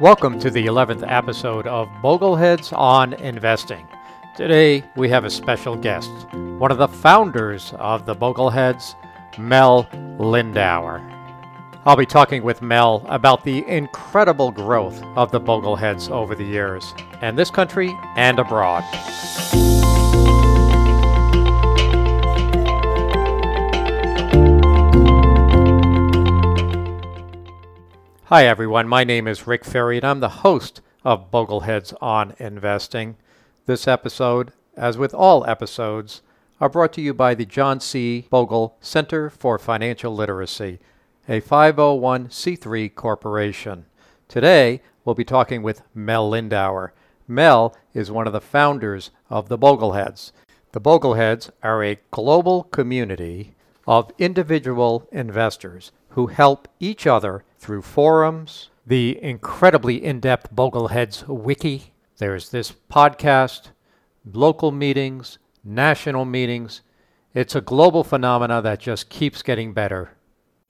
Welcome to the 11th episode of Bogleheads on Investing. Today we have a special guest, one of the founders of the Bogleheads, Mel Lindauer. I'll be talking with Mel about the incredible growth of the Bogleheads over the years, in this country and abroad. Hi, everyone. My name is Rick Ferri, and I'm the host of Bogleheads on Investing. This episode, as with all episodes, are brought to you by the John C. Bogle Center for Financial Literacy, a 501c3 corporation. Today, we'll be talking with Mel Lindauer. Mel is one of the founders of the Bogleheads. The Bogleheads are a global community of individual investors who help each other through forums, the incredibly in depth Bogleheads wiki. There's this podcast, local meetings, national meetings. It's a global phenomena that just keeps getting better.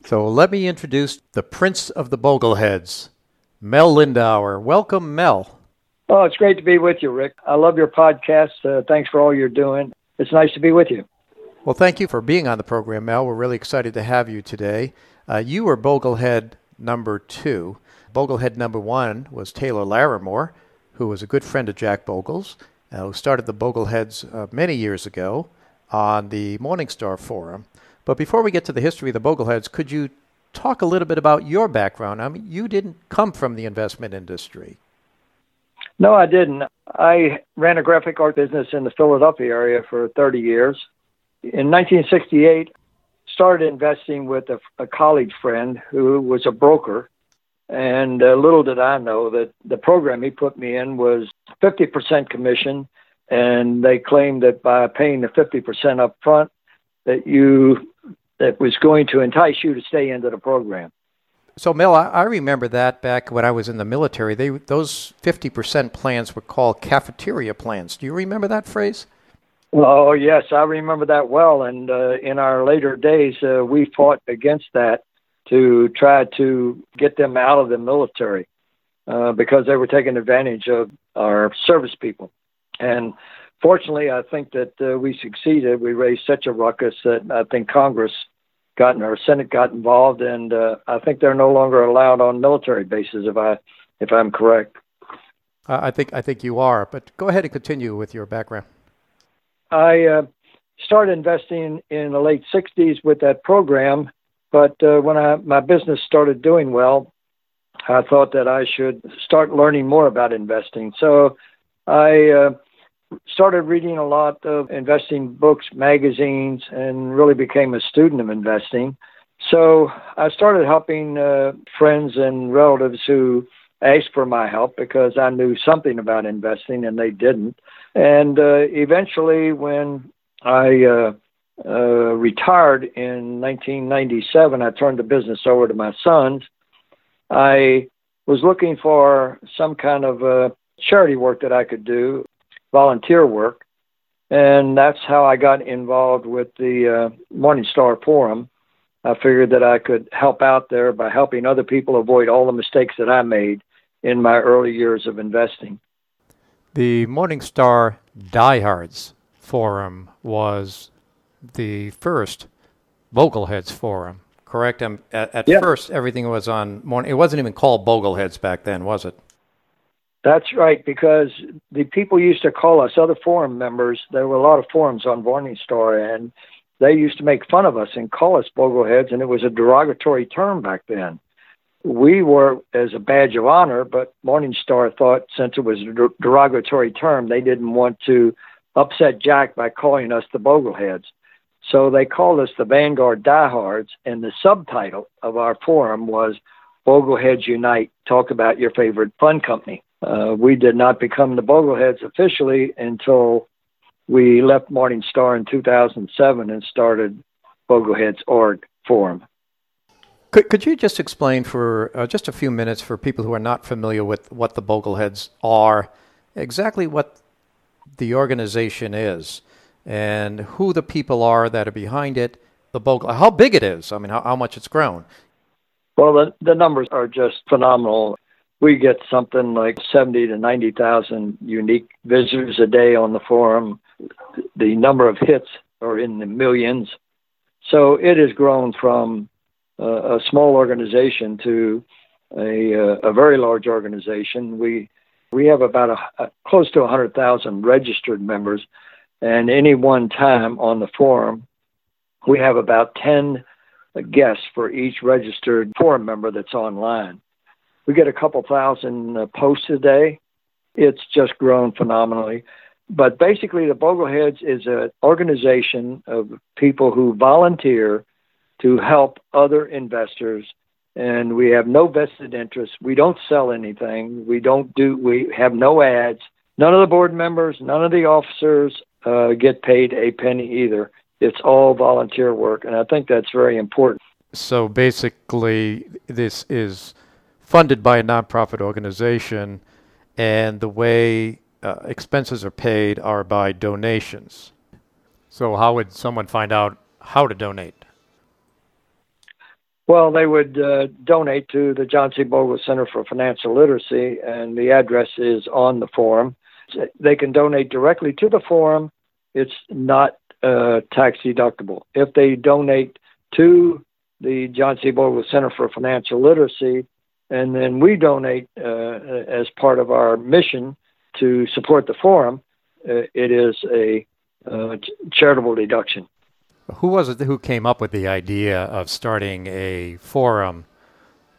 So let me introduce the Prince of the Bogleheads, Mel Lindauer. Welcome, Mel. Oh, it's great to be with you, Rick. I love your podcast. Uh, thanks for all you're doing. It's nice to be with you. Well, thank you for being on the program, Mel. We're really excited to have you today. Uh, you were Boglehead number two. Boglehead number one was Taylor Larimore, who was a good friend of Jack Bogle's, uh, who started the Bogleheads uh, many years ago on the Morningstar Forum. But before we get to the history of the Bogleheads, could you talk a little bit about your background? I mean, you didn't come from the investment industry. No, I didn't. I ran a graphic art business in the Philadelphia area for 30 years. In 1968, started investing with a, a college friend who was a broker. And uh, little did I know that the program he put me in was 50% commission. And they claimed that by paying the 50% up front, that you that was going to entice you to stay into the program. So, Mel, I, remember that back when I was in the military. They those 50% plans were called cafeteria plans. Do you remember that phrase? Oh yes, I remember that well. And uh, in our later days, uh, we fought against that to try to get them out of the military uh, because they were taking advantage of our service people. And fortunately, I think that uh, we succeeded. We raised such a ruckus that I think Congress got our Senate got involved, and uh, I think they're no longer allowed on military bases. If I if I'm correct. I think I think you are. But go ahead and continue with your background. I uh, started investing in the late 60s with that program, but uh, when I, my business started doing well, I thought that I should start learning more about investing. So I uh, started reading a lot of investing books, magazines, and really became a student of investing. So I started helping uh, friends and relatives who asked for my help because I knew something about investing and they didn't. And uh, eventually, when I uh, uh, retired in 1997, I turned the business over to my sons. I was looking for some kind of uh, charity work that I could do, volunteer work, and that's how I got involved with the uh, Morningstar Forum. I figured that I could help out there by helping other people avoid all the mistakes that I made in my early years of investing. The Morningstar Diehards Forum was the first Bogleheads Forum, correct? Um, at, at yeah. first, everything was on morning. It wasn't even called Bogleheads back then, was it? That's right, because the people used to call us other forum members. There were a lot of forums on Morningstar, and they used to make fun of us and call us Bogleheads, and it was a derogatory term back then we were as a badge of honor, but Morningstar thought since it was a derogatory term, they didn't want to upset Jack by calling us the Bogleheads. So they called us the Vanguard Diehards, and the subtitle of our forum was Bogleheads Unite Talk About Your Favorite Fund Company. Uh, we did not become the Bogleheads officially until we left Morningstar in 2007 and started Bogleheads Org Forum. Could, could you just explain for uh, just a few minutes for people who are not familiar with what the Bogleheads are, exactly what the organization is, and who the people are that are behind it, the Bogle, how big it is, I mean, how, how much it's grown? Well, the, the numbers are just phenomenal. we get something like 70 to 90,000 unique visitors a day on the forum. The number of hits are in the millions. So it has grown from a small organization to a, a very large organization. We we have about a, a close to 100,000 registered members, and any one time on the forum, we have about 10 guests for each registered forum member that's online. We get a couple thousand uh, posts a day. It's just grown phenomenally. But basically, the Bogleheads is an organization of people who volunteer to help other investors and we have no vested interest. We don't sell anything. We don't do. We have no ads. None of the board members, none of the officers uh, get paid a penny either. It's all volunteer work, and I think that's very important. So basically, this is funded by a nonprofit organization, and the way uh, expenses are paid are by donations. So, how would someone find out how to donate? Well, they would uh, donate to the John C. Bogle Center for Financial Literacy, and the address is on the forum. They can donate directly to the forum. It's not uh, tax deductible. If they donate to the John C. Bogle Center for Financial Literacy, and then we donate uh, as part of our mission to support the forum, uh, it is a uh, charitable deduction. Who was it who came up with the idea of starting a forum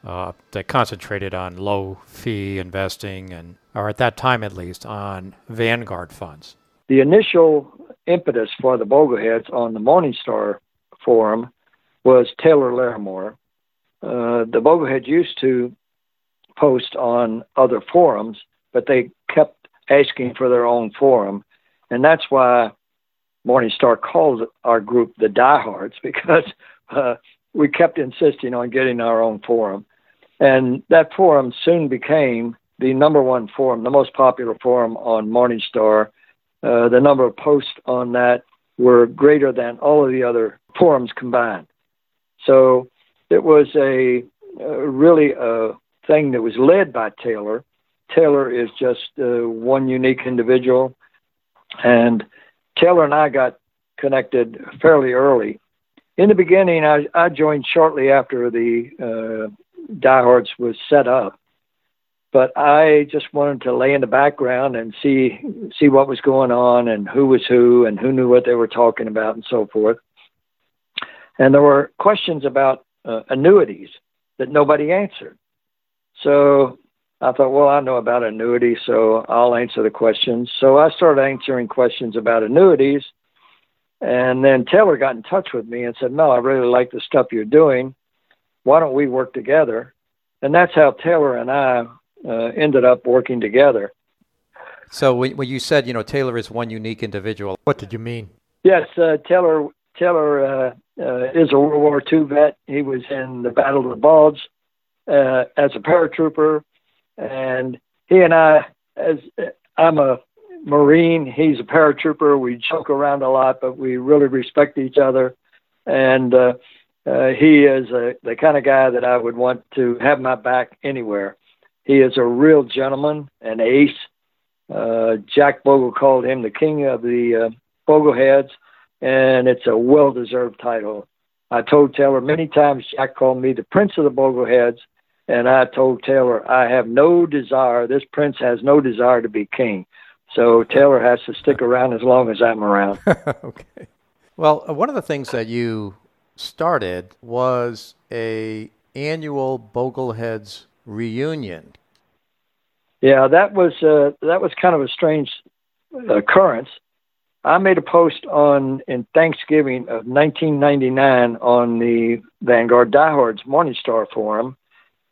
uh, that concentrated on low fee investing and, or at that time at least, on Vanguard funds? The initial impetus for the Bogleheads on the Morningstar forum was Taylor Larimore. Uh, the Bogleheads used to post on other forums, but they kept asking for their own forum. And that's why Morningstar called our group the Diehards because uh, we kept insisting on getting our own forum. And that forum soon became the number one forum, the most popular forum on Morningstar. Uh, the number of posts on that were greater than all of the other forums combined. So it was a, really a thing that was led by Taylor. Taylor is just uh, one unique individual, and Taylor and I got connected fairly early. In the beginning, I, I joined shortly after the uh, Diehards was set up, but I just wanted to lay in the background and see see what was going on and who was who and who knew what they were talking about and so forth. And there were questions about uh, annuities that nobody answered. So I thought, well, I know about annuities, so I'll answer the questions. So I started answering questions about annuities. And then Taylor got in touch with me and said, No, I really like the stuff you're doing. Why don't we work together? And that's how Taylor and I uh, ended up working together. So when, you said, you know, Taylor is one unique individual, what did you mean? Yes, uh, Taylor Taylor uh, uh is a World War II vet. He was in the Battle of the Bulge uh, as a paratrooper and he and I, as I'm a Marine, he's a paratrooper. We joke around a lot, but we really respect each other. And uh, uh, he is a, the kind of guy that I would want to have my back anywhere. He is a real gentleman, an ace. Uh, Jack Bogle called him the king of the uh, Bogleheads, and it's a well deserved title. I told Taylor many times Jack called me the Prince of the Bogleheads, and I told Taylor, I have no desire, this prince has no desire to be king. So Taylor has to stick around as long as I'm around. okay. Well, uh, one of the things that you started was a annual Bogleheads reunion. Yeah, that was uh, that was kind of a strange occurrence. I made a post on in Thanksgiving of 1999 on the Vanguard Diehards Morningstar forum,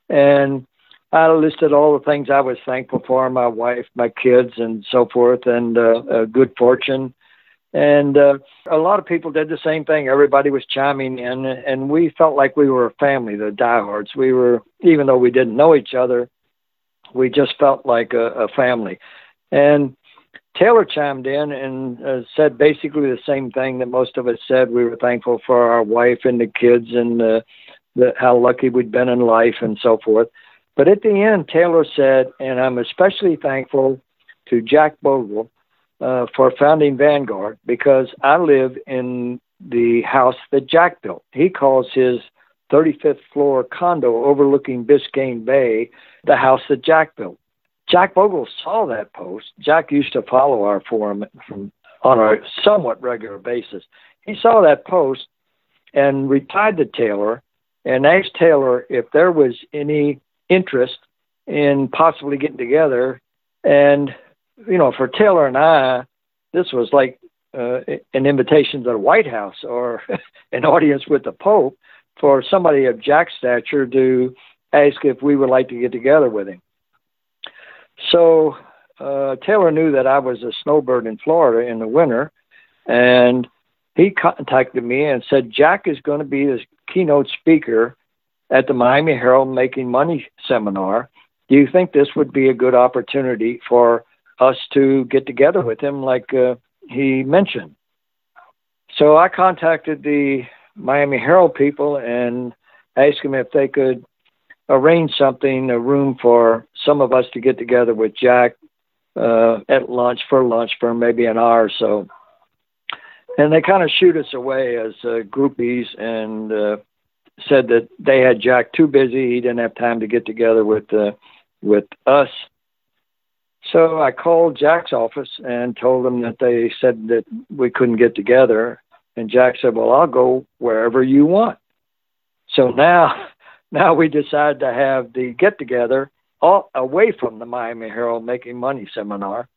and I listed all the things I was thankful for my wife, my kids, and so forth, and uh, uh, good fortune. And uh, a lot of people did the same thing. Everybody was chiming in, and we felt like we were a family, the diehards. We were, even though we didn't know each other, we just felt like a, a family. And Taylor chimed in and uh, said basically the same thing that most of us said. We were thankful for our wife and the kids and uh, the, how lucky we'd been in life and so forth. But at the end, Taylor said, and I'm especially thankful to Jack Bogle uh, for founding Vanguard because I live in the house that Jack built. He calls his 35th floor condo overlooking Biscayne Bay the house that Jack built. Jack Bogle saw that post. Jack used to follow our forum on a somewhat regular basis. He saw that post and replied to Taylor and asked Taylor if there was any interest in possibly getting together. And, you know, for Taylor and I, this was like uh, an invitation to the White House or an audience with the Pope for somebody of Jack's stature to ask if we would like to get together with him. So uh, Taylor knew that I was a snowbird in Florida in the winter, and he contacted me and said Jack is going to be the keynote speaker at the Miami Herald Making Money seminar. Do you think this would be a good opportunity for us to get together with him, like uh, he mentioned? So I contacted the Miami Herald people and asked them if they could arrange something, a room for some of us to get together with Jack uh, at lunch for lunch for maybe an hour or so. And they kind of shoot us away as uh, groupies and uh, said that they had Jack too busy. He didn't have time to get together with uh, with us. So I called Jack's office and told them that they said that we couldn't get together. And Jack said, "Well, I'll go wherever you want." So now, now we decided to have the get together all away from the Miami Herald Making Money seminar,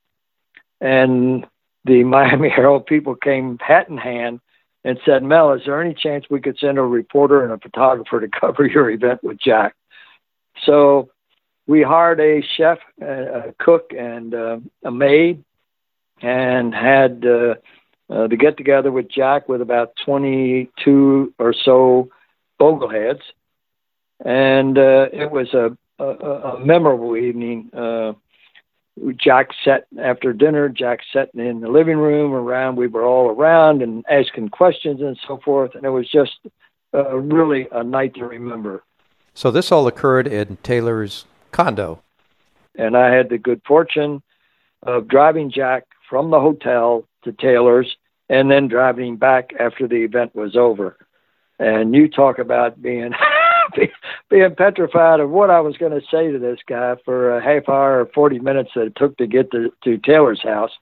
and the Miami Herald people came hat in hand and said, "Mel, is there any chance we could send a reporter and a photographer to cover your event with Jack?" So we hired a chef, a cook, and uh, a maid, and had. Uh, uh, to get together with Jack with about 22 or so bogleheads. And uh, it was a, a, a memorable evening. Jack sat after dinner, Jack sat in the living room around, we were all around and asking questions and so forth. And it was just uh, really a night to remember. So this all occurred in Taylor's condo. And I had the good fortune of driving Jack from the hotel to Taylor's and then driving back after the event was over. And you talk about being being petrified of what I was going to say to this guy for a half hour or 40 minutes that it took to get to, to Taylor's house.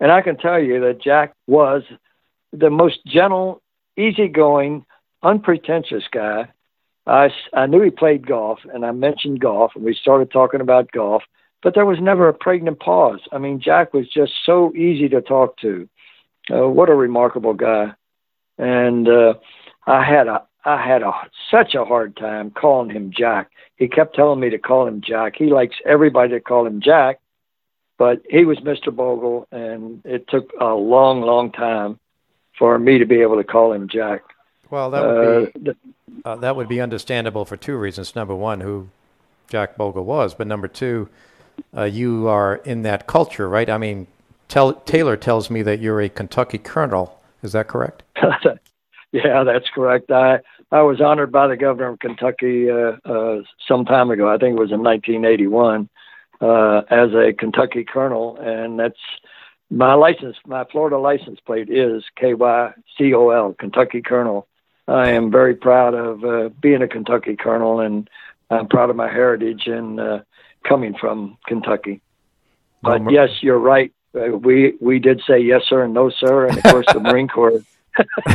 And I can tell you that Jack was the most gentle, easygoing, unpretentious guy. I, I knew he played golf, and I mentioned golf, and we started talking about golf, but there was never a pregnant pause. I mean, Jack was just so easy to talk to. Uh, what a remarkable guy. And uh, I had a I had a such a hard time calling him Jack. He kept telling me to call him Jack. He likes everybody to call him Jack, but he was Mr. Bogle, and it took a long, long time for me to be able to call him Jack. Well, that would be uh, uh, that would be understandable for two reasons. Number one, who Jack Bogle was, but number two, uh, you are in that culture, right? I mean, tell, Taylor tells me that you're a Kentucky colonel. Is that correct? yeah, that's correct. I I was honored by the governor of Kentucky uh, uh, some time ago. I think it was in 1981 uh, as a Kentucky colonel, and that's my license. My Florida license plate is KYCOL, Kentucky Colonel. I am very proud of uh, being a Kentucky colonel, and I'm proud of my heritage and uh, coming from Kentucky. But yes, you're right. Uh, we we did say yes sir and no sir, and of course the Marine Corps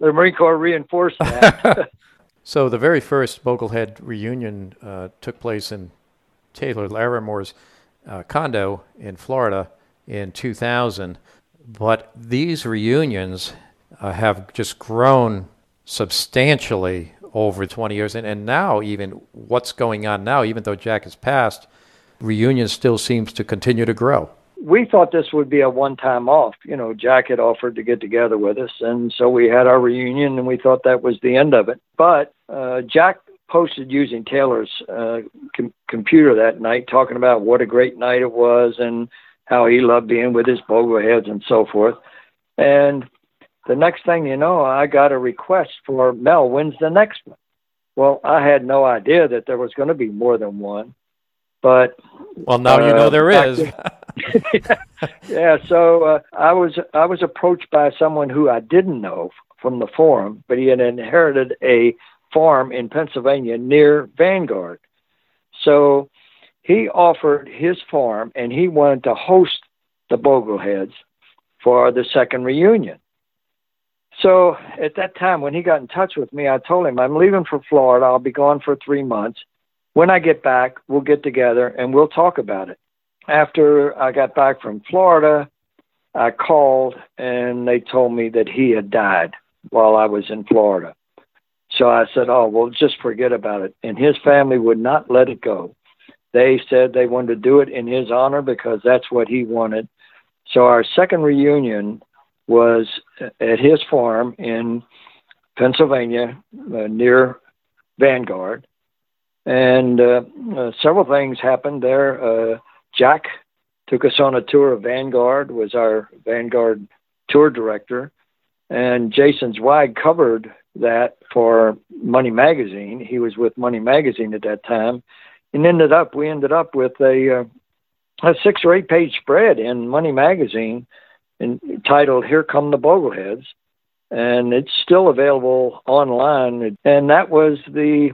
the Marine Corps reinforced that. so the very first Boglehead reunion uh, took place in Taylor Larimore's uh, condo in Florida in 2000. But these reunions uh, have just grown substantially over 20 years. And, and now, even what's going on now, even though Jack has passed, reunion still seems to continue to grow we thought this would be a one time off. You know, Jack had offered to get together with us, and so we had our reunion, and we thought that was the end of it. But uh, Jack posted using Taylor's uh, com- computer that night, talking about what a great night it was and how he loved being with his bogleheads and so forth. And the next thing you know, I got a request for Mel. When's the next one? Well, I had no idea that there was going to be more than one, but well, now uh, you know there is. yeah, yeah, so uh, I was I was approached by someone who I didn't know from the forum, but he had inherited a farm in Pennsylvania near Vanguard. So he offered his farm and he wanted to host the Bogleheads for the second reunion. So at that time, when he got in touch with me, I told him, I'm leaving for Florida. I'll be gone for three months. When I get back, we'll get together and we'll talk about it. After I got back from Florida, I called and they told me that he had died while I was in Florida. So I said, Oh, well, just forget about it. And his family would not let it go. They said they wanted to do it in his honor because that's what he wanted. So our second reunion was at his farm in Pennsylvania uh, near Vanguard. And uh, uh, several things happened there. Uh, Jack took us on a tour of Vanguard, was our Vanguard tour director. And Jason Zweig covered that for Money Magazine. He was with Money Magazine at that time. And ended up, we ended up with a, uh, a six or eight page spread in Money Magazine entitled Here Come the Bogleheads. And it's still available online. And that was the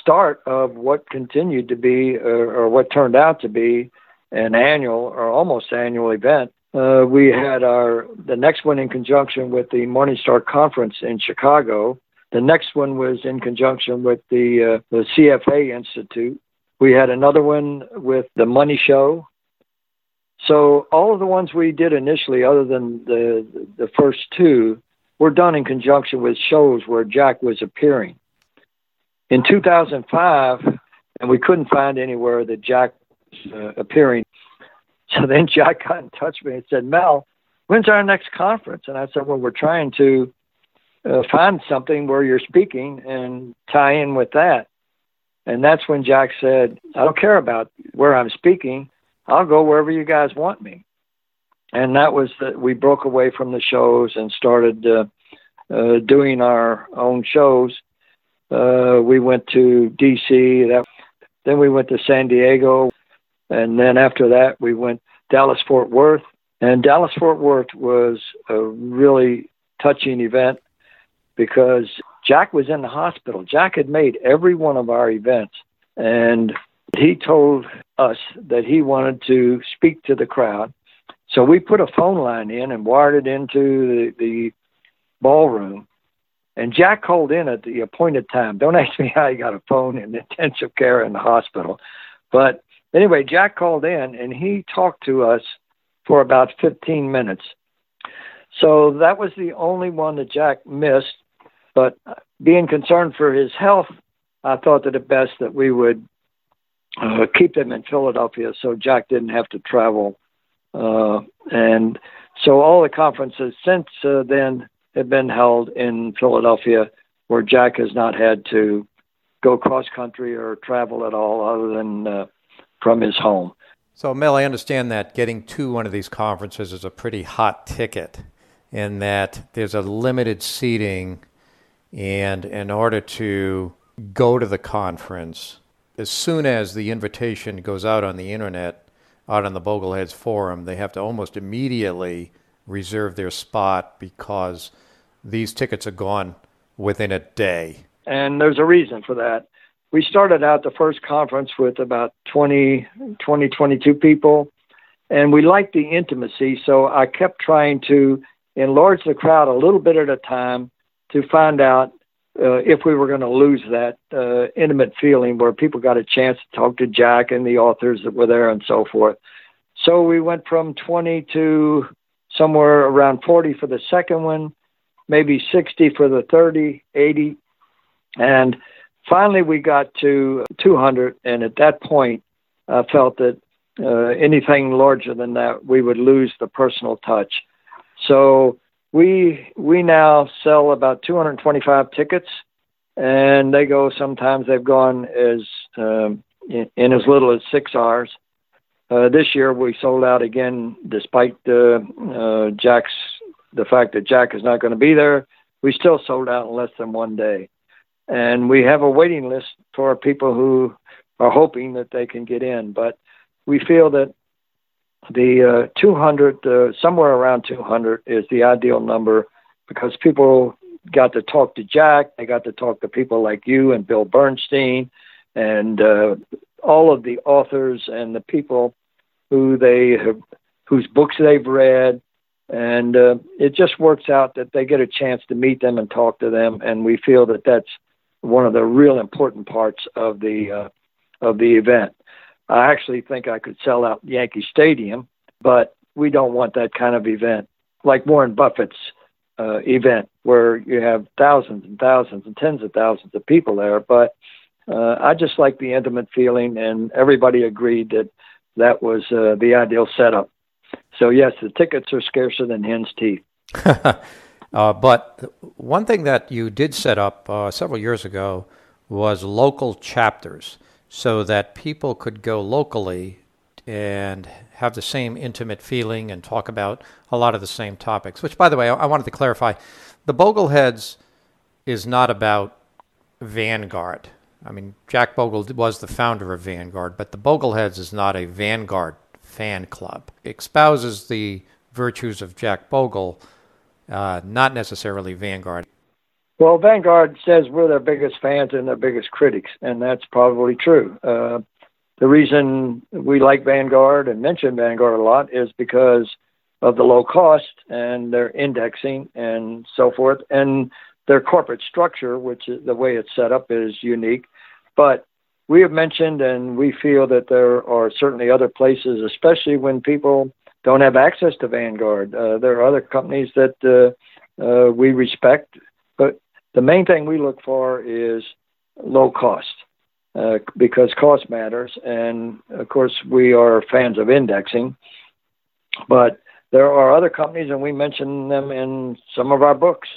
start of what continued to be, or, or what turned out to be, an annual or almost annual event. Uh, we had our the next one in conjunction with the Morningstar Conference in Chicago. The next one was in conjunction with the uh, the CFA Institute. We had another one with the Money Show so all of the ones we did initially, other than the the first two, were done in conjunction with shows where Jack was appearing. In 2005, and we couldn't find anywhere that Jack was uh, appearing. So then Jack got in touch with me and said, "Mel, when's our next conference?" And I said, "Well, we're trying to uh, find something where you're speaking and tie in with that." And that's when Jack said, "I don't care about where I'm speaking." I'll go wherever you guys want me. And that was that we broke away from the shows and started uh, uh, doing our own shows. Uh, we went to D.C. That, then we went to San Diego, and then after that we went Dallas Fort Worth. And Dallas Fort Worth was a really touching event because Jack was in the hospital. Jack had made every one of our events, and he told us that he wanted to speak to the crowd. So we put a phone line in and wired it into the, the ballroom. And Jack called in at the appointed time. Don't ask me how he got a phone in intensive care in the hospital. But anyway, Jack called in and he talked to us for about 15 minutes. So that was the only one that Jack missed. But being concerned for his health, I thought that it best that we would uh, keep them in Philadelphia so Jack didn't have to travel. Uh, and so all the conferences since uh, then have been held in Philadelphia where Jack has not had to go cross country or travel at all other than uh, from his home. So, Mel, I understand that getting to one of these conferences is a pretty hot ticket in that there's a limited seating, and in order to go to the conference, as soon as the invitation goes out on the internet, out on the Bogleheads forum, they have to almost immediately reserve their spot because these tickets are gone within a day. And there's a reason for that. We started out the first conference with about 20, 20 22 people, and we liked the intimacy, so I kept trying to enlarge the crowd a little bit at a time to find out uh, if we were going to lose that uh, intimate feeling where people got a chance to talk to Jack and the authors that were there and so forth. So we went from 20 to somewhere around 40 for the second one, maybe 60 for the 30, 80. And finally we got to 200. And at that point, I felt that uh, anything larger than that, we would lose the personal touch. So we we now sell about 225 tickets, and they go. Sometimes they've gone as um, in, in, as little as six hours. Uh, this year we sold out again, despite uh, uh, Jack's the fact that Jack is not going to be there. We still sold out in less than one day. and we have a waiting list for people who are hoping that they can get in. But we feel that the uh, 200, uh, somewhere around 200, is the ideal number because people got to talk to Jack, they got to talk to people like you and Bill Bernstein, and all of the authors and the people who they have, whose books they've read, and uh, it just works out that they get a chance to meet them and talk to them, and we feel that that's one of the real important parts of the uh, of the event. I actually think I could sell out Yankee Stadium, but we don't want that kind of event like Warren Buffett's uh, event where you have thousands and thousands and tens of thousands of people there. But uh, I just like the intimate feeling, and everybody agreed that that was uh, the ideal setup. So yes, the tickets are scarcer than hen's teeth. uh, but one thing that you did set up uh, several years ago was local chapters, so that people could go locally and have the same intimate feeling and talk about a lot of the same topics. Which, by the way, I, I wanted to clarify: the Bogleheads is not about Vanguard. I mean, Jack Bogle was the founder of Vanguard, but the Bogleheads is not a Vanguard fan club. It espouses the virtues of Jack Bogle, uh, not necessarily Vanguard. Well, Vanguard says we're their biggest fans and their biggest critics, and that's probably true. Uh, the reason we like Vanguard and mention Vanguard a lot is because of the low cost and their indexing and so forth, and their corporate structure, which is the way it's set up, is unique. But we have mentioned, and we feel that there are certainly other places, especially when people don't have access to Vanguard. Uh, there are other companies that uh, uh, we respect, but the main thing we look for is low cost uh, because cost matters. And of course, we are fans of indexing, but there are other companies, and we mention them in some of our books.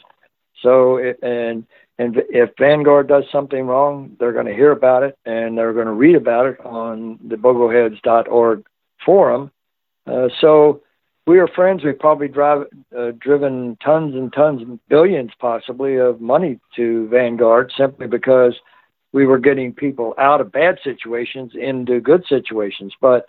So, and and if Vanguard does something wrong, they're going to hear about it and they're going to read about it on the bogleheads.org forum. Uh, so we are friends. We've probably drive, uh, driven tons and tons, billions possibly, of money to Vanguard simply because we were getting people out of bad situations into good situations. But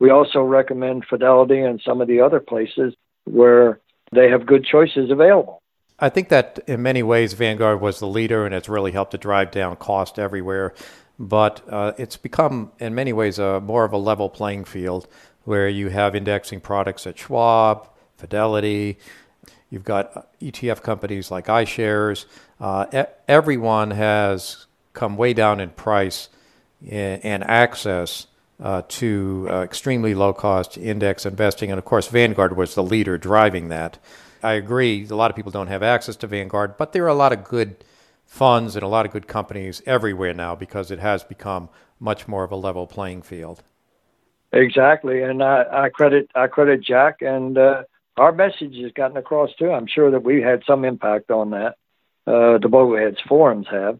we also recommend Fidelity and some of the other places where they have good choices available. I think that in many ways Vanguard was the leader, and it's really helped to drive down cost everywhere. But uh, it's become, in many ways, a more of a level playing field where you have indexing products at Schwab, Fidelity. You've got ETF companies like iShares. Uh, everyone has come way down in price and access uh, to uh, extremely low cost index investing. And of course, Vanguard was the leader driving that. I agree. A lot of people don't have access to Vanguard, but there are a lot of good funds and a lot of good companies everywhere now because it has become much more of a level playing field. Exactly, and I, I credit I credit Jack, and uh, our message has gotten across too. I'm sure that we had some impact on that. Uh, the Bogleheads forums have.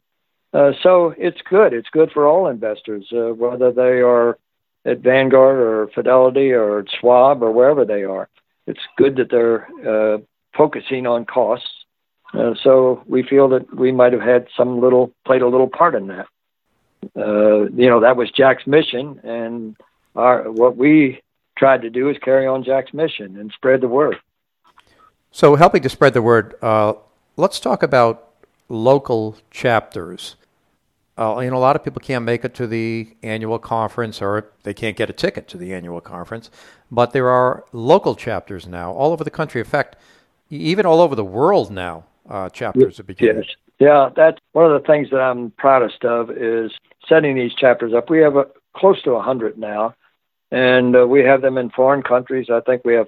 Uh, so it's good. It's good for all investors, uh, whether they are at Vanguard or Fidelity or Schwab or wherever they are it's good that they're uh, focusing on costs. Uh, so we feel that we might have had some little played a little part in that. Uh, you know, that was Jack's mission, and our what we tried to do is carry on Jack's mission and spread the word. So, helping to spread the word, uh, let's talk about local chapters. Uh, you know, a lot of people can't make it to the annual conference or they can't get a ticket to the annual conference, but there are local chapters now all over the country. In fact, even all over the world now, uh, chapters are beginning. Yes. Yeah, that's one of the things that I'm proudest of is setting these chapters up. We have a, close to 100 now, and uh, we have them in foreign countries. I think we have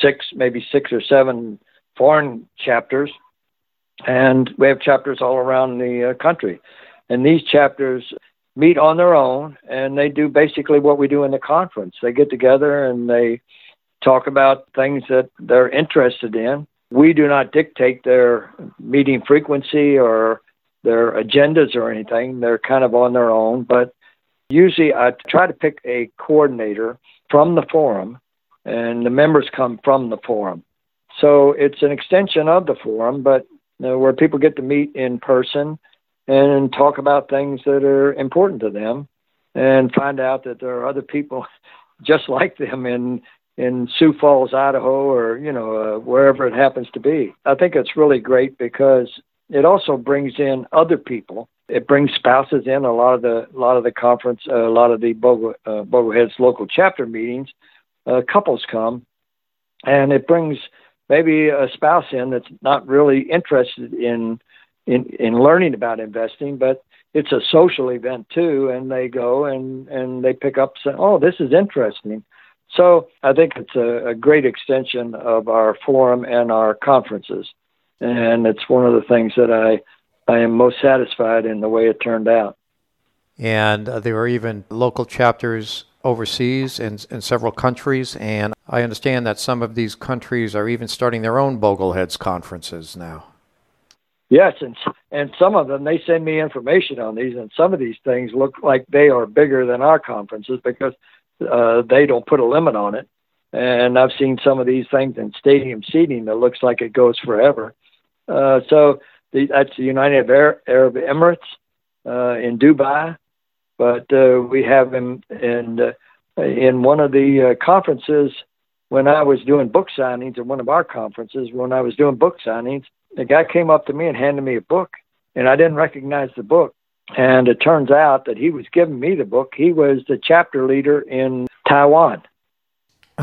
six, maybe six or seven foreign chapters, and we have chapters all around the uh, country. And these chapters meet on their own and they do basically what we do in the conference. They get together and they talk about things that they're interested in. We do not dictate their meeting frequency or their agendas or anything. They're kind of on their own, but usually I try to pick a coordinator from the forum and the members come from the forum. So it's an extension of the forum, but you know, where people get to meet in person and talk about things that are important to them and find out that there are other people just like them in in Sioux Falls, Idaho, or you know uh, wherever it happens to be. I think it's really great because it also brings in other people. It brings spouses in. A lot of the a lot of the conference, uh, a lot of the Bogo, uh, Bogleheads local chapter meetings, uh, couples come, and it brings maybe a spouse in that's not really interested in in in learning about investing, but it's a social event too, and they go and and they pick up say, oh, this is interesting. So I think it's a, a great extension of our forum and our conferences, and it's one of the things that I I am most satisfied in the way it turned out. And uh, there are even local chapters overseas in, in several countries, and I understand that some of these countries are even starting their own Bogleheads conferences now. Yes, and and some of them they send me information on these, and some of these things look like they are bigger than our conferences because uh, they don't put a limit on it. And I've seen some of these things in stadium seating that looks like it goes forever. Uh, so the, that's the United Arab Emirates uh, in Dubai, but uh, we have them in uh, in one of the uh, conferences when I was doing book signings at one of our conferences. When I was doing book signings, the guy came up to me and handed me a book, and I didn't recognize the book. And it turns out that he was giving me the book. He was the chapter leader in Taiwan.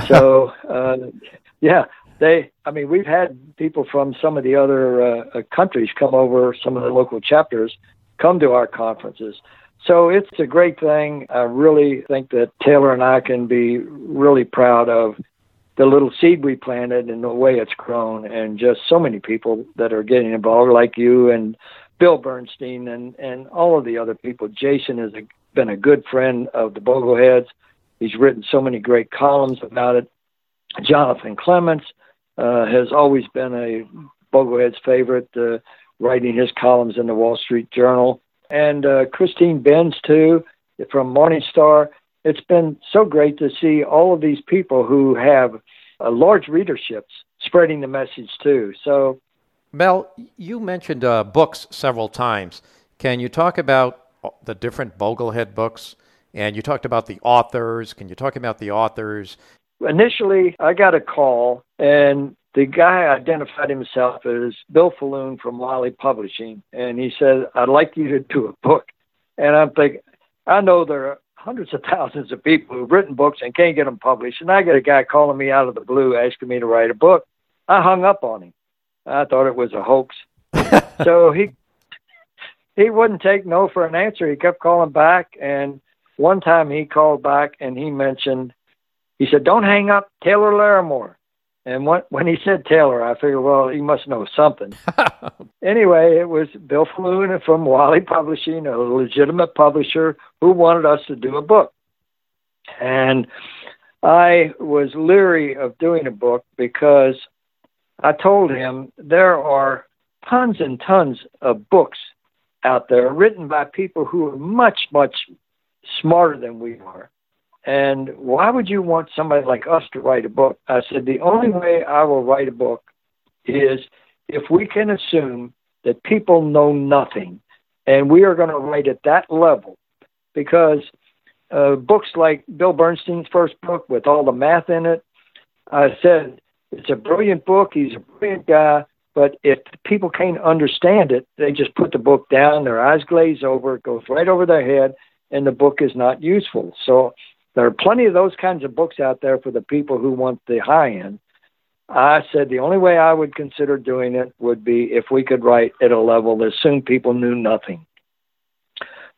So, uh, yeah, they, I mean, we've had people from some of the other uh, uh, countries come over, some of the local chapters come to our conferences. So it's a great thing. I really think that Taylor and I can be really proud of the little seed we planted and the way it's grown, and just so many people that are getting involved, like you and Bill Bernstein and and all of the other people. Jason has a, been a good friend of the Bogleheads. He's written so many great columns about it. Jonathan Clements uh, has always been a Bogleheads favorite, uh, writing his columns in the Wall Street Journal, and uh, Christine Benz too from Morningstar. It's been so great to see all of these people who have uh, large readerships spreading the message too. So Mel, you mentioned uh, books several times. Can you talk about the different Boglehead books? And you talked about the authors. Can you talk about the authors? Initially, I got a call, and the guy identified himself as Bill Falloon from Wiley Publishing, and he said, "I'd like you to do a book." And I'm thinking, I know there are hundreds of thousands of people who've written books and can't get them published, and I get a guy calling me out of the blue asking me to write a book. I hung up on him. I thought it was a hoax. so he he wouldn't take no for an answer. He kept calling back, and one time he called back and he mentioned, he said, "Don't hang up, Taylor Larimore." And when when he said Taylor, I figured, well, he must know something. anyway, it was Bill Falloon from Wiley Publishing, a legitimate publisher who wanted us to do a book. And I was leery of doing a book because I told him there are tons and tons of books out there written by people who are much, much smarter than we are. And why would you want somebody like us to write a book? I said, the only way I will write a book is if we can assume that people know nothing and we are going to write at that level because uh, books like Bill Bernstein's first book with all the math in it, I said it's a brilliant book. He's a brilliant guy. But if people can't understand it, they just put the book down, their eyes glaze over, it goes right over their head, and the book is not useful. So there are plenty of those kinds of books out there for the people who want the high end. I said the only way I would consider doing it would be if we could write at a level that soon people knew nothing.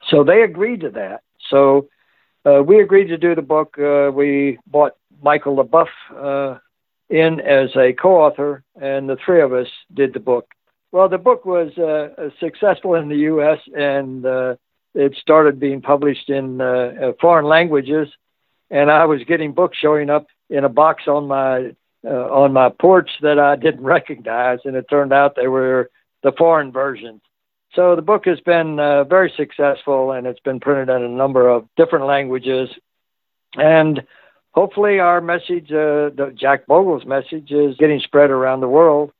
So they agreed to that. So uh, we agreed to do the book. Uh, we bought Michael LeBoeuf uh, in as a co-author, and the three of us did the book. Well, the book was uh, successful in the U.S. and uh, it started being published in uh, foreign languages, and I was getting books showing up in a box on my uh, on my porch that I didn't recognize, and it turned out they were the foreign versions. So the book has been uh, very successful, and it's been printed in a number of different languages, and hopefully our message, uh, the Jack Bogle's message, is getting spread around the world.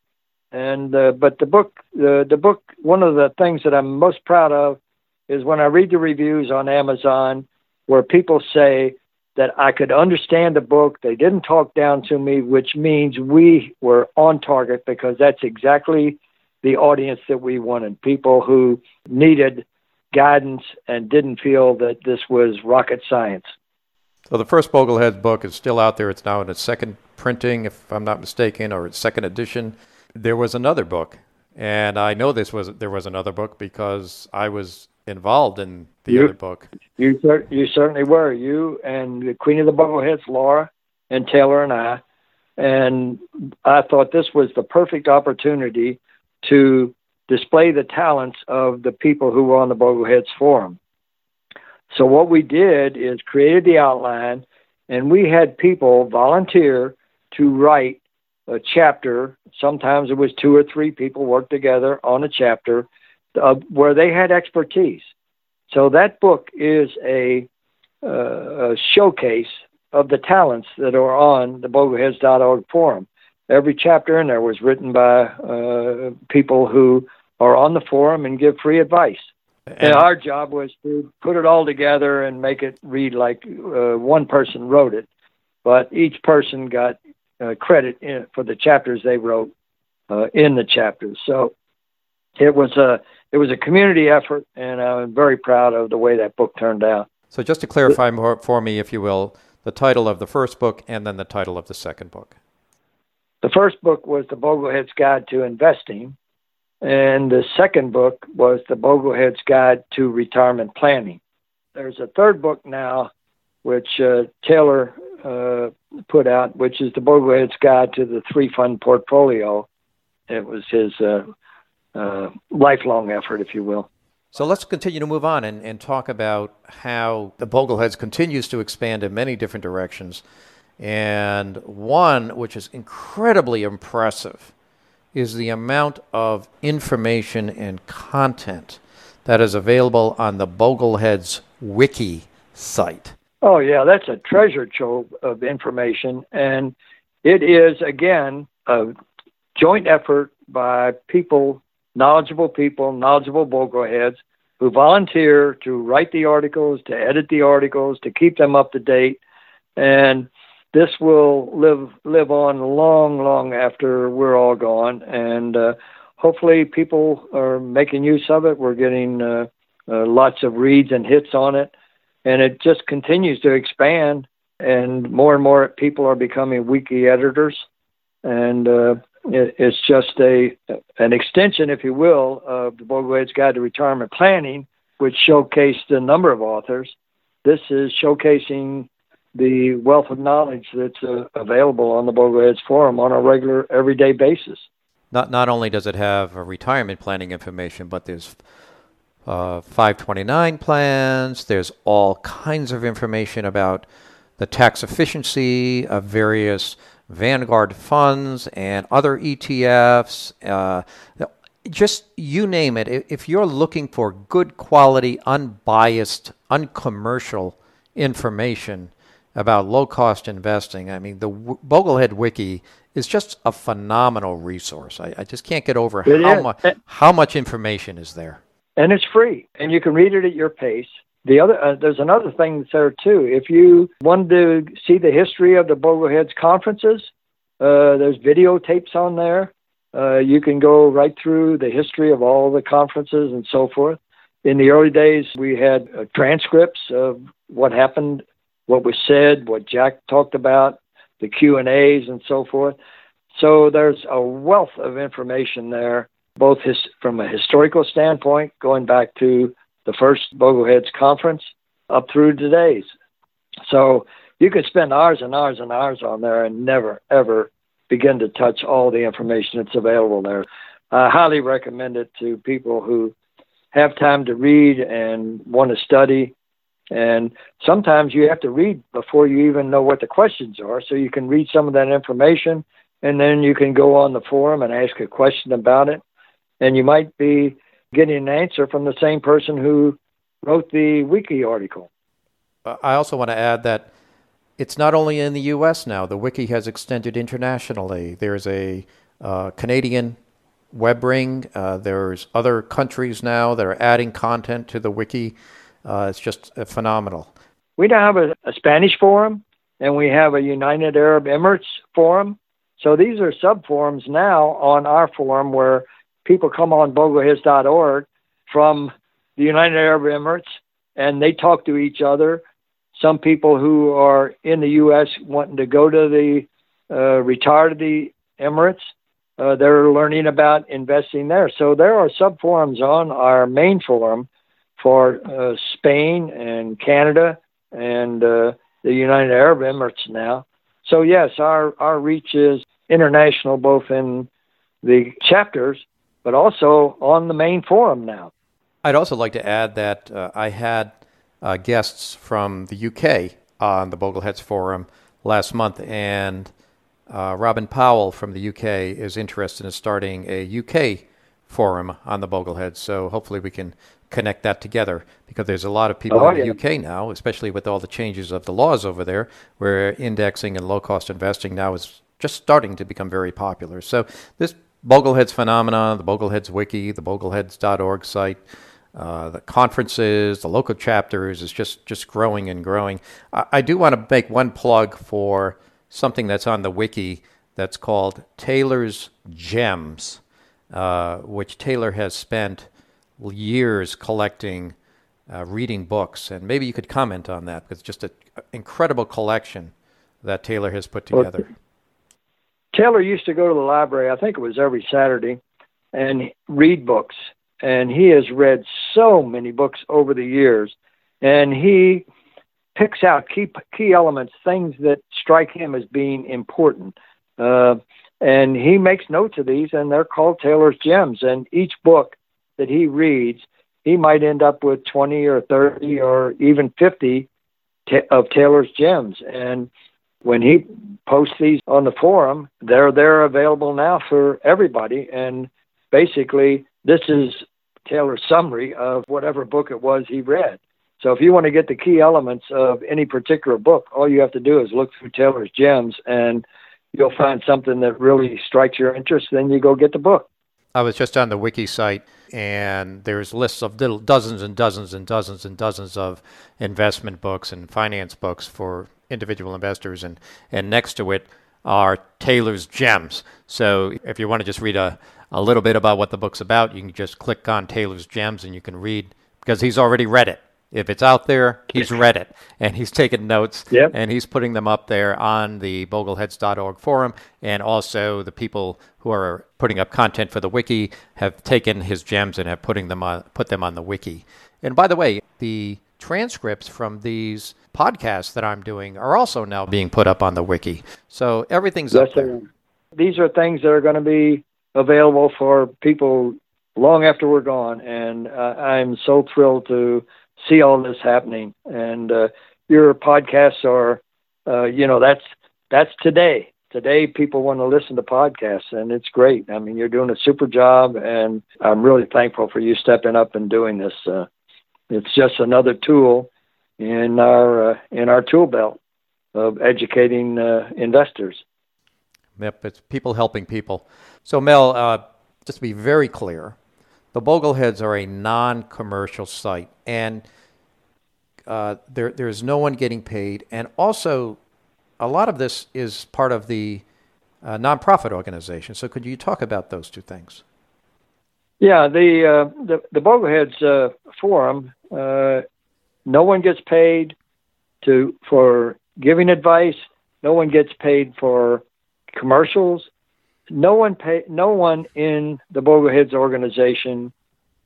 And uh, but the book, the the book, one of the things that I'm most proud of is when I read the reviews on Amazon, where people say that I could understand the book. They didn't talk down to me, which means we were on target because that's exactly the audience that we wanted. People who needed guidance and didn't feel that this was rocket science. So the first Bogleheads book is still out there. It's now in its second printing, if I'm not mistaken, or its second edition. There was another book, and I know this was there was another book because I was involved in the You- other book. You you certainly were. You and the Queen of the Bogleheads, Laura and Taylor and I, and I thought this was the perfect opportunity to display the talents of the people who were on the Bogleheads forum. So what we did is created the outline, and we had people volunteer to write a chapter. Sometimes it was two or three people worked together on a chapter uh, where they had expertise. So that book is a, uh, a showcase of the talents that are on the bogleheads.org forum. Every chapter in there was written by uh, people who are on the forum and give free advice. And our job was to put it all together and make it read like uh, one person wrote it, but each person got uh, credit in, for the chapters they wrote uh, in the chapters. So it was a it was a community effort, and I'm very proud of the way that book turned out. So just to clarify more for me, if you will, the title of the first book and then the title of the second book. The first book was The Boglehead's Guide to Investing, and the second book was The Boglehead's Guide to Retirement Planning. There's a third book now, which uh, Taylor uh, put out, which is The Boglehead's Guide to the Three Fund Portfolio. It was his uh, uh, lifelong effort, if you will. So let's continue to move on and, and talk about how the Bogleheads continues to expand in many different directions. And one, which is incredibly impressive, is the amount of information and content that is available on the Bogleheads wiki site. Oh yeah, that's a treasure trove of information, and it is again a joint effort by people, knowledgeable people, knowledgeable bogleheads who volunteer to write the articles, to edit the articles, to keep them up to date, and this will live live on long, long after we're all gone, and uh, hopefully people are making use of it. We're getting uh, uh, lots of reads and hits on it. And it just continues to expand and more and more people are becoming wiki editors. And uh, it's just a an extension if you will of the Bogleheads Guide to Retirement Planning which showcased a number of authors this is showcasing the wealth of knowledge that's uh, available on the Bogleheads forum on a regular everyday basis Not, not only does it have retirement planning information, but there's uh, 529 plans. There's all kinds of information about the tax efficiency of various Vanguard funds and other ETFs. Uh, just you name it. If you're looking for good quality, unbiased, uncommercial information about low cost investing, I mean, the w- Boglehead Wiki is just a phenomenal resource. I, I just can't get over It how, mu- how much information is there. and it's free and you can read it at your pace the other uh, there's another thing there too. If you want to see the history of the bogleheads conferences uh, there's videotapes on there. Uh, you can go right through the history of all the conferences and so forth. In the early days we had uh, transcripts of what happened what was said what jack talked about the q and a's and so forth. So there's a wealth of information there both his, from a historical standpoint, going back to the first Bogleheads conference up through today's. So you could spend hours and hours and hours on there and never, ever begin to touch all the information that's available there. I highly recommend it to people who have time to read and want to study. And sometimes you have to read before you even know what the questions are. So you can read some of that information and then you can go on the forum and ask a question about it and you might be getting an answer from the same person who wrote the wiki article. Uh, I also want to add that it's not only in the U.S. now. The wiki has extended internationally. There's a uh, Canadian WebRing. Uh, there's other countries now that are adding content to the wiki. Uh, it's just uh, phenomenal. We now have a, a Spanish forum, and we have a United Arab Emirates forum. So these are sub forums now on our forum where people come on bogleheads.org from the United Arab Emirates and they talk to each other. Some people who are in the U.S. wanting to go to the uh, retire to the Emirates, uh, they're learning about investing there. So there are sub forums on our main forum for uh, Spain and Canada and uh, the United Arab Emirates now. So yes, our our reach is international, both in the chapters, but also on the main forum now. I'd also like to add that uh, I had uh, guests from the UK on the Bogleheads Forum last month, and uh, Robin Powell from the UK is interested in starting a UK forum on the Bogleheads. So hopefully we can connect that together because there's a lot of people oh, in the yeah. UK now, especially with all the changes of the laws over there, where indexing and low cost investing now is just starting to become very popular. So this Bogleheads Phenomena, the Bogleheads wiki, the bogleheads.org site, uh, the conferences, the local chapters is just, just growing and growing. I, I do want to make one plug for something that's on the wiki that's called Taylor's Gems, uh, which Taylor has spent years collecting, uh, reading books. And maybe you could comment on that because it's just an incredible collection that Taylor has put together. Well, Taylor used to go to the library, I think it was every Saturday, and read books. And he has read so many books over the years. And he picks out key, key elements, things that strike him as being important. Uh, and he makes notes of these, and they're called Taylor's Gems. And each book that he reads, he might end up with 20 or 30 or even 50 t- of Taylor's Gems. And when he posts these on the forum, they're they're available now for everybody. And basically, this is Taylor's summary of whatever book it was he read. So if you want to get the key elements of any particular book, all you have to do is look through Taylor's gems and you'll find something that really strikes your interest. Then you go get the book. I was just on the wiki site and there's lists of little dozens and dozens and dozens and dozens of investment books and finance books for individual investors, and, and next to it are Taylor's Gems. So if you want to just read a, a little bit about what the book's about, you can just click on Taylor's Gems and you can read because he's already read it. If it's out there, he's read it and he's taken notes yep. and he's putting them up there on the bogleheads.org forum. And also, the people who are putting up content for the wiki have taken his gems and have putting them on, put them on the wiki. And by the way, the transcripts from these podcasts that I'm doing are also now being put up on the wiki. So everything's up there. These are things that are going to be available for people long after we're gone, and uh, I'm so thrilled to see all this happening. And uh, your podcasts are, uh, you know, that's that's today. Today, people want to listen to podcasts, and it's great. I mean, you're doing a super job, and I'm really thankful for you stepping up and doing this. Uh, it's just another tool in our uh, in our tool belt of educating uh, investors. Yep, it's people helping people. So, Mel, uh, just to be very clear, the Bogleheads are a non-commercial site, and uh, there there's no one getting paid, and also a lot of this is part of the uh, nonprofit organization. So, could you talk about those two things? Yeah, the uh, the, the Bogleheads uh, Forum uh, no one gets paid to for giving advice. No one gets paid for commercials. No one pay. No one in the Bogleheads organization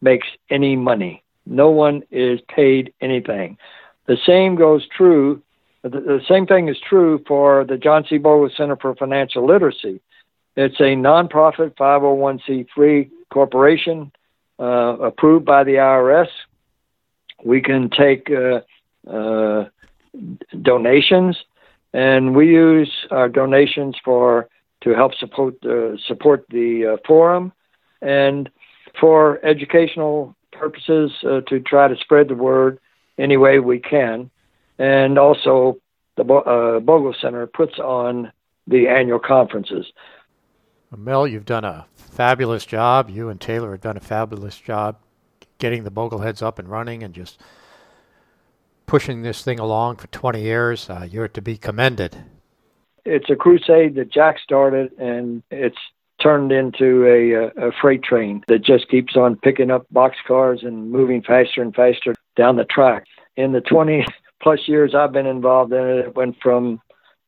makes any money. No one is paid anything. The same goes true. The, the same thing is true for the John C. Bogle Center for Financial Literacy. It's a nonprofit 501c3 corporation uh, approved by the IRS we can take uh, uh, donations, and we use our donations for to help support uh, support the forum and for educational purposes to try to spread the word any way we can, and also the uh, Bogle Center puts on the annual conferences. Mel, you've done a fabulous job. You and Taylor have done a fabulous job getting the Bogleheads up and running and just pushing this thing along for 20 years. Uh, you're to be commended. It's a crusade that Jack started, and it's turned into a, a freight train that just keeps on picking up boxcars and moving faster and faster down the track. In the 20 plus years I've been involved in it, it went from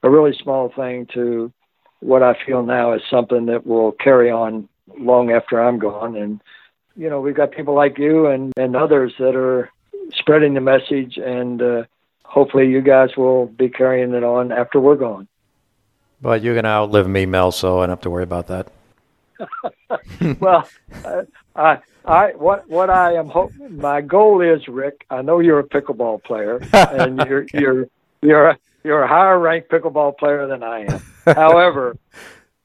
a really small thing to what I feel now is something that will carry on long after I'm gone. And, you know, we've got people like you and, and others that are spreading the message, and uh, hopefully you guys will be carrying it on after we're gone. But you're going to outlive me, Mel, so I don't have to worry about that. well, uh, I, I, what, what I am hoping, my goal is, Rick. I know you're a pickleball player, and you're, you're, you're, a, you're a higher ranked pickleball player than I am. However,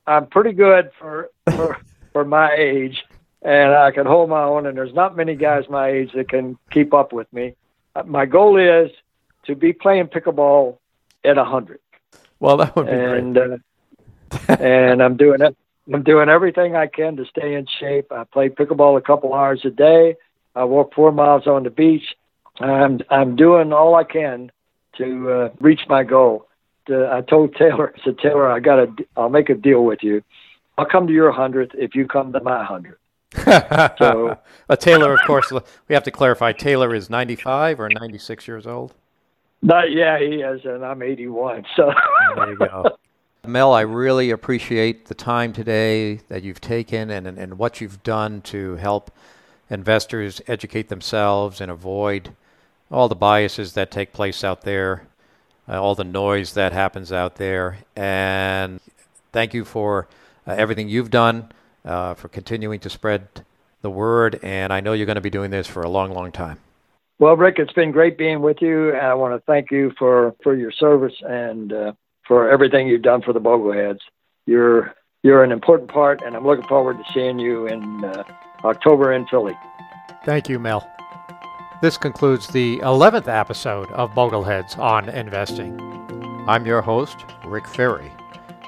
I'm pretty good for, for, for my age, and I can hold my own. And there's not many guys my age that can keep up with me. Uh, my goal is to be playing pickleball at a hundred. Well, that would be and, great. Uh, and I'm doing it. I'm doing everything I can to stay in shape. I play pickleball a couple hours a day. I walk four miles on the beach. I'm I'm doing all I can to uh, reach my goal. To, I told Taylor, I said Taylor, I got to. I'll make a deal with you. I'll come to your hundredth if you come to my hundredth. so, uh, Taylor, of course, we have to clarify. Taylor is 95 or 96 years old. Not, yeah, he is, and I'm 81. So there you go. Mel, I really appreciate the time today that you've taken and, and, and what you've done to help investors educate themselves and avoid all the biases that take place out there, uh, all the noise that happens out there. And thank you for uh, everything you've done, uh, for continuing to spread the word. And I know you're going to be doing this for a long, long time. Well, Rick, it's been great being with you. And I want to thank you for, for your service and uh, for everything you've done for the Bogleheads. You're you're an important part, and I'm looking forward to seeing you in uh, October in Philly. Thank you, Mel. This concludes the 11th episode of Bogleheads on Investing. I'm your host, Rick Ferri.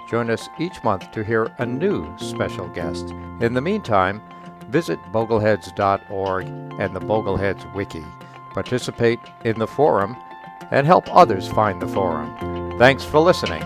Join us each month to hear a new special guest. In the meantime, visit bogleheads.org and the Bogleheads Wiki. Participate in the forum and help others find the forum. Thanks for listening.